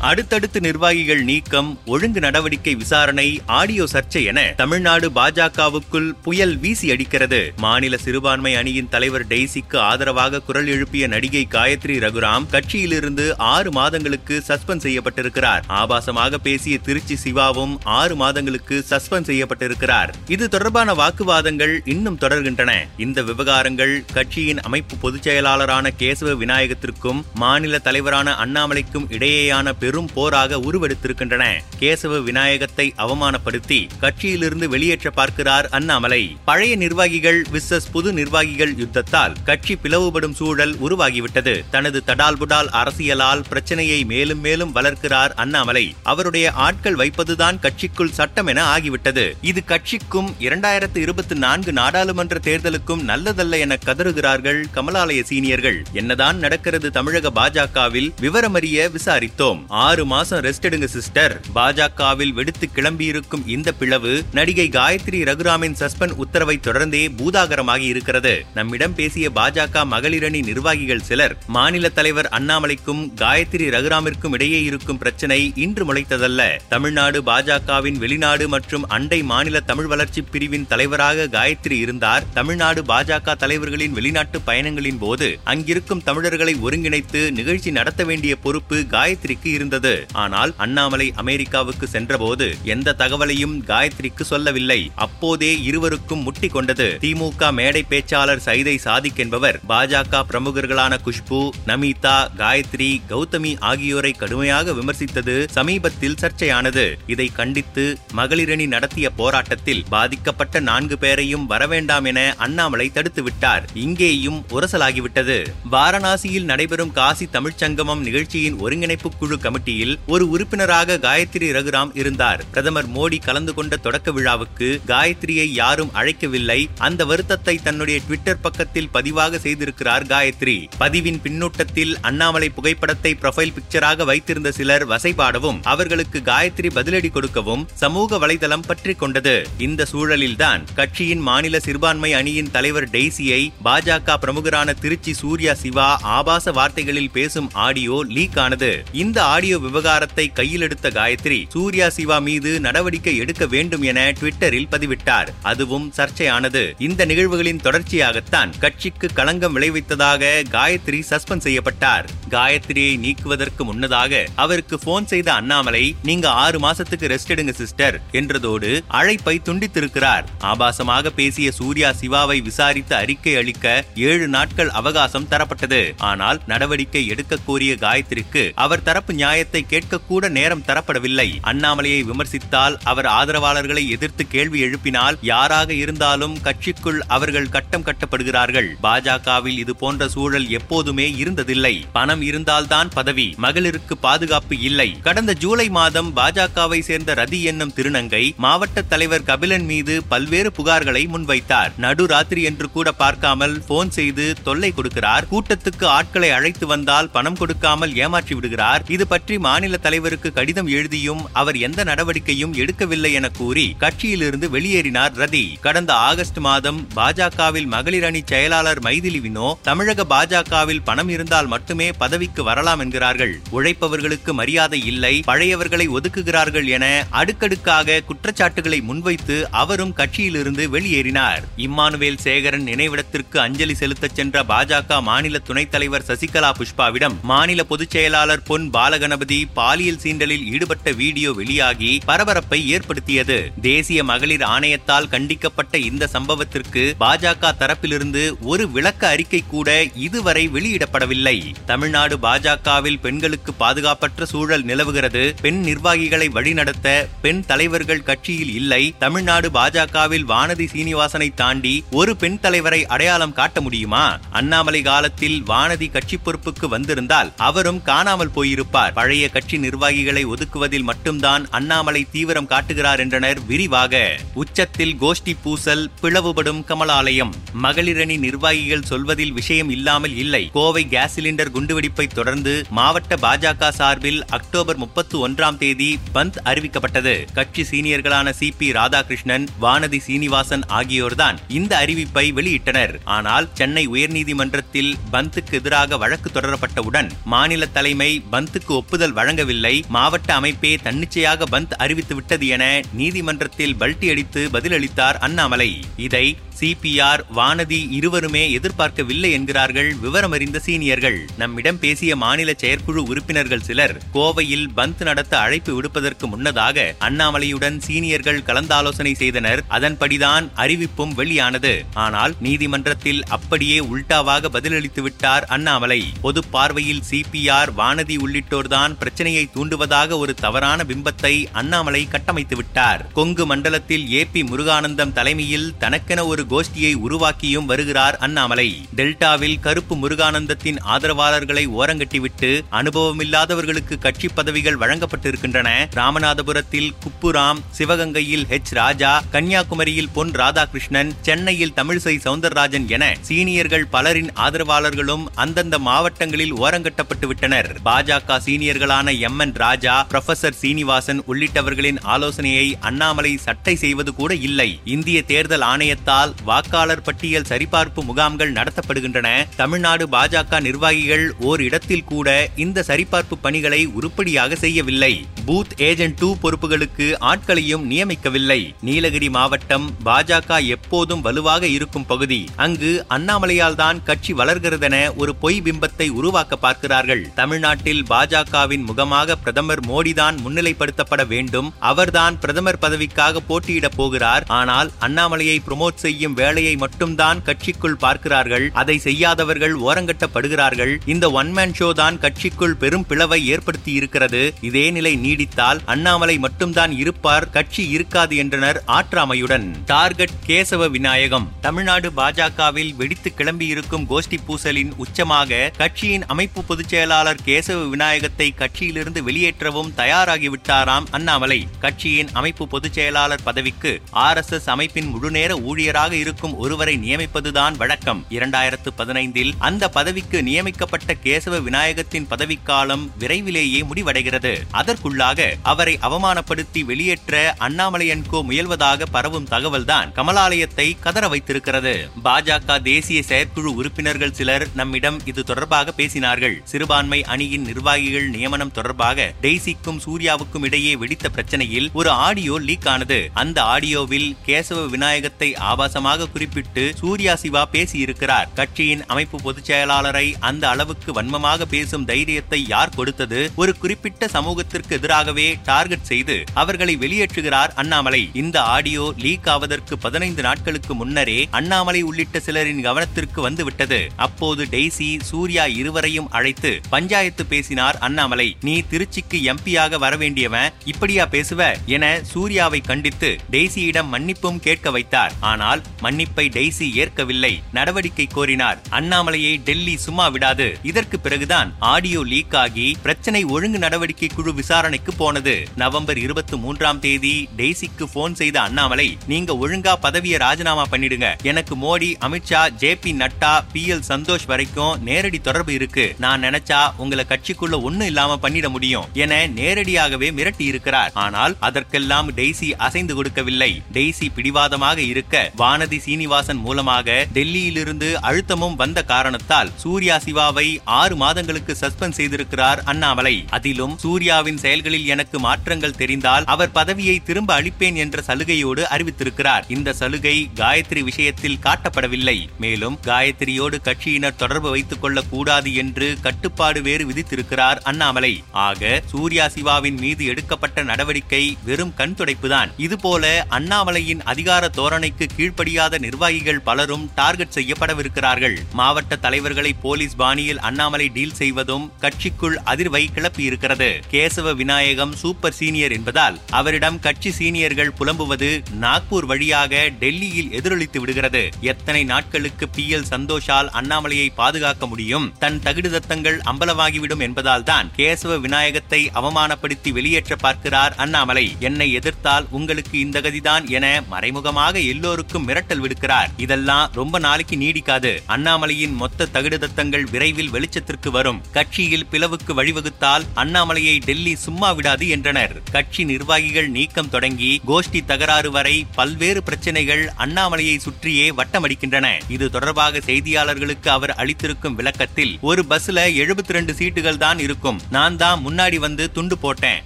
அடுத்தடுத்து நிர்வாகிகள் நீக்கம் ஒழுங்கு நடவடிக்கை விசாரணை ஆடியோ சர்ச்சை என தமிழ்நாடு பாஜகவுக்குள் புயல் வீசி அடிக்கிறது. மாநில சிறுபான்மை அணியின் தலைவர் டெய்சிக்கு ஆதரவாக குரல் எழுப்பிய நடிகை காயத்ரி ரகுராம் கட்சியிலிருந்து ஆறு மாதங்களுக்கு சஸ்பெண்ட் செய்யப்பட்டிருக்கிறார். ஆபாசமாக பேசிய திருச்சி சிவாவும் ஆறு மாதங்களுக்கு சஸ்பெண்ட் செய்யப்பட்டிருக்கிறார். இது தொடர்பான வாக்குவாதங்கள் இன்னும் தொடர்கின்றன. இந்த விவகாரங்கள் கட்சியின் அமைப்பு பொதுச் செயலாளரான கேசவ விநாயகத்திற்கும் மாநில தலைவரான அண்ணாமலைக்கும் இடையேயான பெரும் போராக உருவெடுத்திருக்கின்றன. கேசவ விநாயகத்தை அவமானப்படுத்தி கட்சியிலிருந்து வெளியேற்ற பார்க்கிறார் அண்ணாமலை. பழைய நிர்வாகிகள் விசஸ் புது நிர்வாகிகள் யுத்தத்தால் கட்சி பிளவுபடும் சூழல் உருவாகிவிட்டது. தனது தடால்புடால் அரசியலால் பிரச்சனையை மேலும் மேலும் வளர்க்கிறார் அண்ணாமலை. அவருடைய ஆட்கள் வைப்பதுதான் கட்சிக்குள் சட்டம் என ஆகிவிட்டது. இது கட்சிக்கும் இரண்டாயிரத்து இருபத்தி நான்கு நாடாளுமன்ற தேர்தலுக்கும் நல்லதல்ல என கதறுகிறார்கள் கமலாலய சீனியர்கள். என்னதான் நடக்கிறது தமிழக பாஜகவில் விவரமறிய விசாரித்தோம். ஆறு மாசம் ரெஸ்ட் எடுங்க சிஸ்டர் பாஜகவில் வெடித்து கிளம்பியிருக்கும் இந்த பிளவு நடிகை காயத்ரி ரகுராமின் சஸ்பெண்ட் உத்தரவை தொடர்ந்தே பூதாகரமாகி இருக்கிறது. நம்மிடம் பேசிய பாஜக மகளிரணி நிர்வாகிகள் சிலர் மாநில தலைவர் அண்ணாமலைக்கும் காயத்ரி ரகுராமிற்கும் இடையே இருக்கும் பிரச்சனை இன்று முளைத்ததல்ல. தமிழ்நாடு பாஜகவின் வெளிநாடு மற்றும் அண்டை மாநில தமிழ் வளர்ச்சி பிரிவின் தலைவராக காயத்ரி இருந்தார். தமிழ்நாடு பாஜக தலைவர்களின் வெளிநாட்டு பயணங்களின் போது அங்கிருக்கும் தமிழர்களை ஒருங்கிணைத்து நிகழ்ச்சி நடத்த வேண்டிய பொறுப்பு காயத்ரிக்கு இருந்தது. ஆனால் அண்ணாமலை அமெரிக்காவுக்கு சென்றபோது எந்த தகவலையும் காயத்ரிக்கு சொல்லவில்லை. அப்போதே இருவருக்கும் முட்டி கொண்டது. திமுக மேடை பேச்சாளர் சைதை சாதிக் என்பவர் பாஜக பிரமுகர்களான குஷ்பு நமிதா காயத்ரி கௌதமி ஆகியோரை கடுமையாக விமர்சித்தது சமீபத்தில் சர்ச்சையானது. இதை கண்டித்து மகளிரணி நடத்திய போராட்டத்தில் பாதிக்கப்பட்ட நான்கு பேரையும் வரவேண்டாம் என அண்ணாமலை தடுத்து விட்டார். இங்கேயும் உரசலாகிவிட்டது. வாரணாசியில் நடைபெறும் காசி தமிழ்ச்சங்கமம் நிகழ்ச்சியின் ஒருங்கிணைப்பு குழு கமிட்டியில் ஒரு உறுப்பினராக காயத்ரி ரகுராம் இருந்தார். பிரதமர் மோடி கலந்து கொண்ட தொடக்க விழாவுக்கு காயத்ரியை யாரும் அழைக்கவில்லை. அந்த வருத்தத்தை தன்னுடைய ட்விட்டர் பக்கத்தில் பதிவாக செய்திருக்கிறார் காயத்ரி. பதிவின் பின்னூட்டத்தில் அண்ணாமலை புகைப்படத்தை ப்ரொஃபைல் பிக்சராக வைத்திருந்த சிலர் வசைபாடவும் அவர்களுக்கு காயத்ரி பதிலடி கொடுக்கவும் சமூக வலைதளம் பற்றி கொண்டது. இந்த சூழலில்தான் கட்சியின் மாநில சிறுபான்மை அணியின் தலைவர் டெய்சியை பாஜக பிரமுகரான திருச்சி சூர்யா சிவா ஆபாச வார்த்தைகளில் பேசும் ஆடியோ லீக் ஆனது. இந்த ஆடியோ விவகாரத்தை கையில் எடுத்த காயத்ரி சூர்யா சிவா மீது நடவடிக்கை எடுக்க வேண்டும் என ட்விட்டரில் பதிவிட்டார். அதுவும் சர்ச்சையானது. இந்த நிகழ்வுகளின் தொடர்ச்சியாகத்தான் கட்சிக்கு களங்கம் விளைவித்ததாக காயத்ரி சஸ்பெண்ட் செய்யப்பட்டார். காயத்ரியை நீக்குவதற்கு முன்னதாக அவருக்கு போன் செய்த அண்ணாமலை நீங்க ஆறு மாசத்துக்கு ரெஸ்ட் எடுங்க சிஸ்டர் என்றதோடு அழைப்பை துண்டித்திருக்கிறார். ஆபாசமாக பேசிய சூர்யா சிவாவை விசாரித்து அறிக்கை அளிக்க ஏழு நாட்கள் அவகாசம் தரப்பட்டது. ஆனால் நடவடிக்கை எடுக்க கோரிய காயத்ரிக்கு அவர் தரப்பு நியாயத்தை கேட்கக்கூட நேரம் தரப்படவில்லை. அண்ணாமலையை விமர்சித்தால் அவர் ஆதரவாளர்களை எதிர்த்து கேள்வி எழுப்பினால் யாராக இருந்தாலும் கட்சிக்குள் அவர்கள் கட்டம் கட்டப்படுகிறார்கள். பாஜகவில் இது போன்ற சூழல் எப்போதுமே இருந்ததில்லை. பணம் அதிகாரம் இருந்தால்தான் பதவி. மகளிருக்கு பாதுகாப்பு இல்லை. கடந்த ஜூலை மாதம் பாஜகவை சேர்ந்த ரதி என்னும் திருநங்கை மாவட்ட தலைவர் கபிலன் மீது பல்வேறு புகார்களை முன்வைத்தார். நடுராத்திரி என்று கூட பார்க்காமல் போன் செய்து தொல்லை கொடுக்கிறார். கூட்டத்துக்கு ஆட்களை அழைத்து வந்தால் பணம் கொடுக்காமல் ஏமாற்றி விடுகிறார். இது பற்றி மாநில தலைவருக்கு கடிதம் எழுதியும் அவர் எந்த நடவடிக்கையும் எடுக்கவில்லை என கூறி கட்சியிலிருந்து வெளியேறினார் ரதி. கடந்த ஆகஸ்ட் மாதம் பாஜகவில் மகளிர் அணி செயலாளர் மைதிலி வினோ தமிழக பாஜகவில் பணம் இருந்தால் மட்டுமே பதவிக்கு வரலாம் என்கிறார்கள். உழைப்பவர்களுக்கு மரியாதை இல்லை பழையவர்களை ஒதுக்குகிறார்கள் என அடுக்கடுக்காக குற்றச்சாட்டுகளை முன்வைத்து அவரும் கட்சியிலிருந்து வெளியேறினார். இம்மானுவேல் சேகரன் நினைவிடத்திற்கு அஞ்சலி செலுத்தச் சென்ற பாஜக மாநில துணைத் தலைவர் சசிகலா புஷ்பாவிடம் மாநில பொதுச் செயலாளர் பொன் பாலகணபதி பாலியல் சீண்டலில் ஈடுபட்ட வீடியோ வெளியாகி பரபரப்பை ஏற்படுத்தியது. தேசிய மகளிர் ஆணையத்தால் கண்டிக்கப்பட்ட இந்த சம்பவத்திற்கு பாஜக தரப்பிலிருந்து ஒரு விளக்க அறிக்கை கூட இதுவரை வெளியிடப்படவில்லை. தமிழ்நாடு தமிழ்நாடு பாஜகவில் பெண்களுக்கு பாதுகாப்பற்ற சூழல் நிலவுகிறது. பெண் நிர்வாகிகளை வழிநடத்த பெண் தலைவர்கள் கட்சியில் இல்லை. தமிழ்நாடு பாஜகவில் வானதி சீனிவாசனை தாண்டி ஒரு பெண் தலைவரை அடையாளம் காட்ட முடியுமா? அண்ணாமலை காலத்தில் வானதி கட்சி பொறுப்புக்கு வந்திருந்தால் அவரும் காணாமல் போயிருப்பார். பழைய கட்சி நிர்வாகிகளை ஒதுக்குவதில் மட்டும்தான் அண்ணாமலை தீவிரம் காட்டுகிறார் என்றனர் விரிவாக. உச்சத்தில் கோஷ்டி பூசல் பிளவுபடும் கமலாலயம். மகளிரணி நிர்வாகிகள் சொல்வதில் விஷயம் இல்லாமல் இல்லை. கோவை கேஸ் சிலிண்டர் குண்டுவெடி அறிவிப்பை தொடர்ந்து மாவட்ட பாஜக சார்பில் அக்டோபர் முப்பத்தி ஒன்றாம் தேதி பந்த் அறிவிக்கப்பட்டது. கட்சி சீனியர்களான சி பி ராதாகிருஷ்ணன் வானதி சீனிவாசன் ஆகியோர்தான் இந்த அறிவிப்பை வெளியிட்டனர். ஆனால் சென்னை உயர்நீதிமன்றத்தில் பந்துக்கு எதிராக வழக்கு தொடரப்பட்டவுடன் மாநில தலைமை பந்துக்கு ஒப்புதல் வழங்கவில்லை. மாவட்ட அமைப்பே தன்னிச்சையாக பந்த் அறிவித்துவிட்டது என நீதிமன்றத்தில் பல்டி அடித்து பதிலளித்தார் அண்ணாமலை. இதை சிபிஆர் வானதி இருவருமே எதிர்பார்க்கவில்லை என்கிறார்கள் விவரமறிந்த சீனியர்கள். நம்மிடம் பேசிய மாநில செயற்குழு உறுப்பினர்கள் சிலர் கோவையில் பந்த் நடத்த அழைப்பு விடுப்பதற்கு முன்னதாக அண்ணாமலையுடன் சீனியர்கள் கலந்தாலோசனை செய்தனர். அதன்படிதான் அறிவிப்பும் வெளியானது. ஆனால் நீதிமன்றத்தில் அப்படியே உல்டாவாக பதிலளித்து விட்டார் அண்ணாமலை. பொது பார்வையில் சிபிஆர் வானதி உள்ளிட்டோர்தான் பிரச்சனையை தூண்டுவதாக ஒரு தவறான பிம்பத்தை அண்ணாமலை கட்டமைத்து விட்டார். கொங்கு மண்டலத்தில் ஏ பி முருகானந்தம் தலைமையில் தனக்கென ஒரு கோஷ்டியை உருவாக்கியும் வருகிறார் அண்ணாமலை. டெல்டாவில் கருப்பு முருகானந்தத்தின் ஆதரவாளர்களை ஓரங்கட்டிவிட்டு அனுபவமில்லாதவர்களுக்கு கட்சி பதவிகள் வழங்கப்பட்டிருக்கின்றன. ராமநாதபுரத்தில் குப்புராம் சிவகங்கையில் ஹெச் ராஜா கன்னியாகுமரியில் பொன் ராதாகிருஷ்ணன் சென்னையில் தமிழிசை சவுந்தரராஜன் என சீனியர்கள் பலரின் ஆதரவாளர்களும் அந்தந்த மாவட்டங்களில் ஓரங்கட்டப்பட்டு விட்டனர் பாஜக சீனியர்களான M. N. Raja professor Srinivasan உள்ளிட்டவர்களின் ஆலோசனையை அண்ணாமலை சட்டை செய்வது கூட இல்லை. இந்திய தேர்தல் ஆணையத்தால் வாக்காளர் பட்டியல் சரிபார்ப்பு முகாம்கள் நடத்தப்படுகின்றன. தமிழ்நாடு பாஜக நிர்வாகிகள் ஓர் இடத்தில் கூட இந்த சரிபார்ப்பு பணிகளை உருப்படியாக செய்யவில்லை. பூத் ஏஜென்ட் டூ பொறுப்புகளுக்கு ஆட்களையும் நியமிக்கவில்லை. நீலகிரி மாவட்டம் பாஜக எப்போதும் வலுவாக இருக்கும் பகுதி. அங்கு அண்ணாமலையால் தான் கட்சி வளர்கிறதென ஒரு பொய் பிம்பத்தை உருவாக்க பார்க்கிறார்கள். தமிழ்நாட்டில் பாஜகவின் முகமாக பிரதமர் மோடிதான் முன்னிலைப்படுத்தப்பட வேண்டும். அவர்தான் பிரதமர் பதவிக்காக போட்டியிடப் போகிறார். ஆனால் அண்ணாமலையை புரமோட் செய்யும் வேலையை மட்டும்தான் கட்சிக்குள் பார்க்கிறார்கள். அதை செய்யாதவர்கள் ஓரங்கட்டப்படுகிறார்கள். இந்த ஒன் மேன் ஷோ தான் கட்சிக்குள் பெரும் பிளவை ஏற்படுத்தி இருக்கிறது இதே நிலை நீடித்தால் அண்ணாமலை மட்டும்தான் இருப்பார் கட்சி இருக்காது என்றனர் ஆற்றாமையுடன். டார்கெட் கேசவ விநாயகம். தமிழ்நாடு பாஜகவில் வெடித்து கிளம்பியிருக்கும் கோஷ்டி பூசலின் உச்சமாக கட்சியின் அமைப்பு பொதுச் செயலாளர் கேசவ விநாயகத்தை கட்சியிலிருந்து வெளியேற்றவும் தயாராகிவிட்டாராம் அண்ணாமலை. கட்சியின் அமைப்பு பொதுச் செயலாளர் பதவிக்கு ஆர் எஸ் எஸ் அமைப்பின் முழுநேர ஊழியராக இருக்கும் ஒருவரை நியமிப்பதுதான் வழக்கம். இரண்டாயிரத்து பதினைந்தில் அந்த பதவிக்கு நியமிக்கப்பட்ட கேசவ விநாயகத்தின் பதவிக்காலம் விரைவிலேயே முடிவடைகிறது. அதற்குள்ளாக அவரை அவமானப்படுத்தி வெளியேற்ற அண்ணாமலை முயல்வதாக பரவும் தகவல்தான் கமலாலயத்தை கதற வைத்திருக்கிறது. பாஜக தேசிய செயற்குழு உறுப்பினர்கள் சிலர் நம்மிடம் இது தொடர்பாக பேசினார்கள். சிறுபான்மை அணியின் நிர்வாகிகள் நியமனம் தொடர்பாக டெய்சிக்கும் சூர்யாவுக்கும் இடையே வெடித்த பிரச்சனையில் ஒரு ஆடியோ லீக் ஆனது அந்த ஆடியோவில் கேசவ விநாயகத்தை ஆபாசமாக குறிப்பிட்டு சூர்யா சிவா பேசியிருக்கிறார். கட்சியின் அமைப்பு பொதுச் செயலாளரை அந்த அளவுக்கு வன்மமாக பேசும் தைரியத்தை யார் கொடுத்தது? ஒரு குறிப்பிட்ட சமூகத்திற்கு எதிராகவே டார்கெட் செய்து அவர்களை வெளியேற்றுகிறார் அண்ணாமலை. இந்த ஆடியோ லீக் ஆவதற்கு பதினைந்து நாட்களுக்கு முன்னரே அண்ணாமலை உள்ளிட்ட சிலரின் கவனத்திற்கு வந்துவிட்டது. அப்போது டெய்சி சூர்யா இருவரையும் அழைத்து பஞ்சாயத்து பேசினார் அண்ணாமலை. நீ திருச்சிக்கு எம்பியாக வரவேண்டியவன் இப்படியா பேசுவ? என சூர்யாவை கண்டித்து டெய்சியிடம் மன்னிப்பும் கேட்க வைத்தார். ஆனால் மன்னிப்பை டெய்சி ஏற்கவில்லை நடவடிக்கை கோரினார். அண்ணாமலையை டெல்லி சும்மா விடாது. இதற்கு பிறகுதான் ஆடியோ லீக் ஆகி பிரச்சனை ஒழுங்கு நடவடிக்கை குழு விசாரணைக்கு போனது. நவம்பர் இருபத்தி மூன்றாம் தேதி டெய்சிக்கு போன் செய்த அண்ணாமலை நீங்க ஒழுங்கா பதவியை ராஜினாமா பண்ணிடுங்க. எனக்கு Modi Amit Shah J P Nadda B L Santhosh வரைக்கும் நேரடி தொடர்பு இருக்கு. நான் நினைச்சா உங்களை கட்சிக்குள்ள ஒண்ணும் இல்லாம பண்ணிட முடியும் என நேரடியாகவே மிரட்டி இருக்கிறார். ஆனால் அதற்கெல்லாம் டெய்சி அசைந்து கொடுக்கவில்லை. டெய்சி பிடிவாதமாக இருக்க வானதி சீனிவாசன் மூலமாக டெல்லியிலிருந்து அழுத்தமும் வந்த காரணத்தால் சூர்யா சிவாவை ஆறு மாதங்களுக்கு சஸ்பெண்ட் செய்திருக்கிறார் அண்ணாமலை. அதிலும் சூர்யாவின் செயல்களில் எனக்கு மாற்றங்கள் தெரிந்தால் அவர் பதவியை திரும்ப அளிப்பேன் என்ற சலுகையோடு அறிவித்திருக்கிறார். இந்த சலுகை காயத்ரி விஷயத்தில் காட்டப்படவில்லை. மேலும் காயத்ரியோடு கட்சியினர் தொடர்பு வைத்துக் கொள்ளக் கூடாது என்று கட்டுப்பாடு வேறு விதித்திருக்கிறார் அண்ணாமலை. ஆக சூர்யா சிவாவின் மீது எடுக்கப்பட்ட நடவடிக்கை வெறும் கண் துடைப்புதான். இதுபோல அண்ணாமலையின் அதிகார தோரணைக்கு கீழ்ப்படியாத நிர்வாகிகள் பலரும் டார்கெட் செய்யப்படவிருக்கிறார்கள். மாவட்ட தலைவர்களை போலீஸ் பாணியில் அண்ணாமலை டீல் செய்வதும் கட்சிக்குள் அதிர்வை கிளப்பியிருக்கிறது. கேசவ விநாயகம் சூப்பர் சீனியர் என்பதால் அவரிடம் கட்சி சீனியர்கள் புலம்புவது நாக்பூர் வழியாக டெல்லியில் எதிரொலித்து விடுகிறது. எத்தனை நாட்களுக்கு பி எல் சந்தோஷால் அண்ணாமலையை பாதுகாக்க முடியும்? தன் தகுடுதத்தங்கள் அம்பலமாகிவிடும் என்பதால் தான் கேசவ விநாயகத்தை அவமானப்படுத்தி வெளியேற்ற பார்க்கிறார் அண்ணாமலை. என்னை எதிர்த்தால் உங்களுக்கு இந்த கதிதான் என மறைமுகமாக எல்லோருக்கும் மிரட்டல் விடுக்கிறார். இதெல்லாம் ரொம்ப நாளைக்கு நீடிக்காது. அண்ணாமலையின் மொத்த தகுடுதத்தங்கள் விரைவில் வெளி வெளிச்சத்திற்கு வரும். கட்சியில் பிளவுக்கு வழிவகுத்தால் அண்ணாமலையை டெல்லி சும்மா விடாது என்றனர். கட்சி நிர்வாகிகள் நீக்கம் தொடங்கி கோஷ்டி தகராறு வரை பல்வேறு பிரச்சனைகள் அண்ணாமலையை சுற்றியே வட்டமடிக்கின்றன. இது தொடர்பாக செய்தியாளர்களுக்கு அவர் அளித்திருக்கும் விளக்கத்தில் ஒரு பஸ்ல எழுபத்தி ரெண்டு சீட்டுகள் தான் இருக்கும். நான் தான் முன்னாடி வந்து துண்டு போட்டேன்.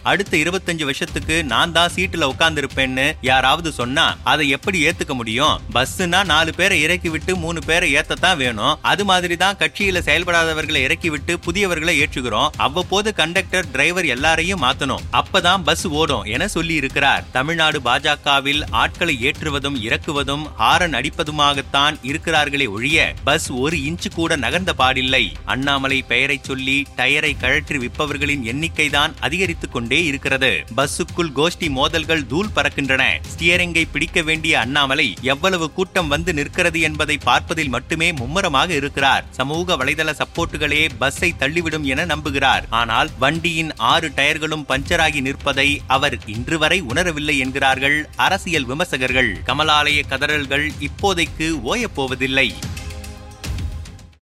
அடுத்த இருபத்தஞ்சு வருஷத்துக்கு நான் தான் சீட்டுல உட்கார்ந்திருப்பேன்னு யாராவது சொன்னா அதை எப்படி ஏத்துக்க முடியும்? பஸ்னா நாலு பேரை இறக்கி விட்டு மூணு பேரை ஏத்தத்தான் வேணும். அது மாதிரி தான் கட்சியில செயல்படாதவர்கள் இறக்கி இறக்கிவிட்டு புதியவர்களை ஏற்றுகிறோம். அவ்வப்போது கண்டக்டர் டிரைவர் எல்லாரையும் மாத்தணும். அப்பதான் பஸ் ஓடும் என சொல்லி இருக்கிறார் தமிழ்நாடு பாஜகவில் ஆட்களை ஏற்றுவதும் இறக்குவதும் ஹாரன் அடிப்பதுமாகத்தான் இருக்கிறார்களே ஒழிய பஸ் ஒரு இன்ச்சு கூட நகர்ந்த பாடில்லை. அண்ணாமலை பெயரை சொல்லி டயரை கழற்றி விற்பவர்களின் எண்ணிக்கை தான் அதிகரித்துக் கொண்டே இருக்கிறது. பஸ்ஸுக்குள் கோஷ்டி மோதல்கள் தூள் பறக்கின்றன. ஸ்டியரிங்கை பிடிக்க வேண்டிய அண்ணாமலை எவ்வளவு கூட்டம் வந்து நிற்கிறது என்பதை பார்ப்பதில் மட்டுமே மும்முரமாக இருக்கிறார். சமூக வலைதள சப்போர்ட்டுகள் பஸ்ஸை தள்ளிவிடும் என நம்புகிறார். ஆனால் வண்டியின் ஆறு டயர்களும் பஞ்சராகி நிற்பதை அவர் இன்று வரை உணரவில்லை என்கிறார்கள் அரசியல் விமர்சகர்கள். கமலாலய கதறல்கள் இப்போதைக்கு ஓயப்போவதில்லை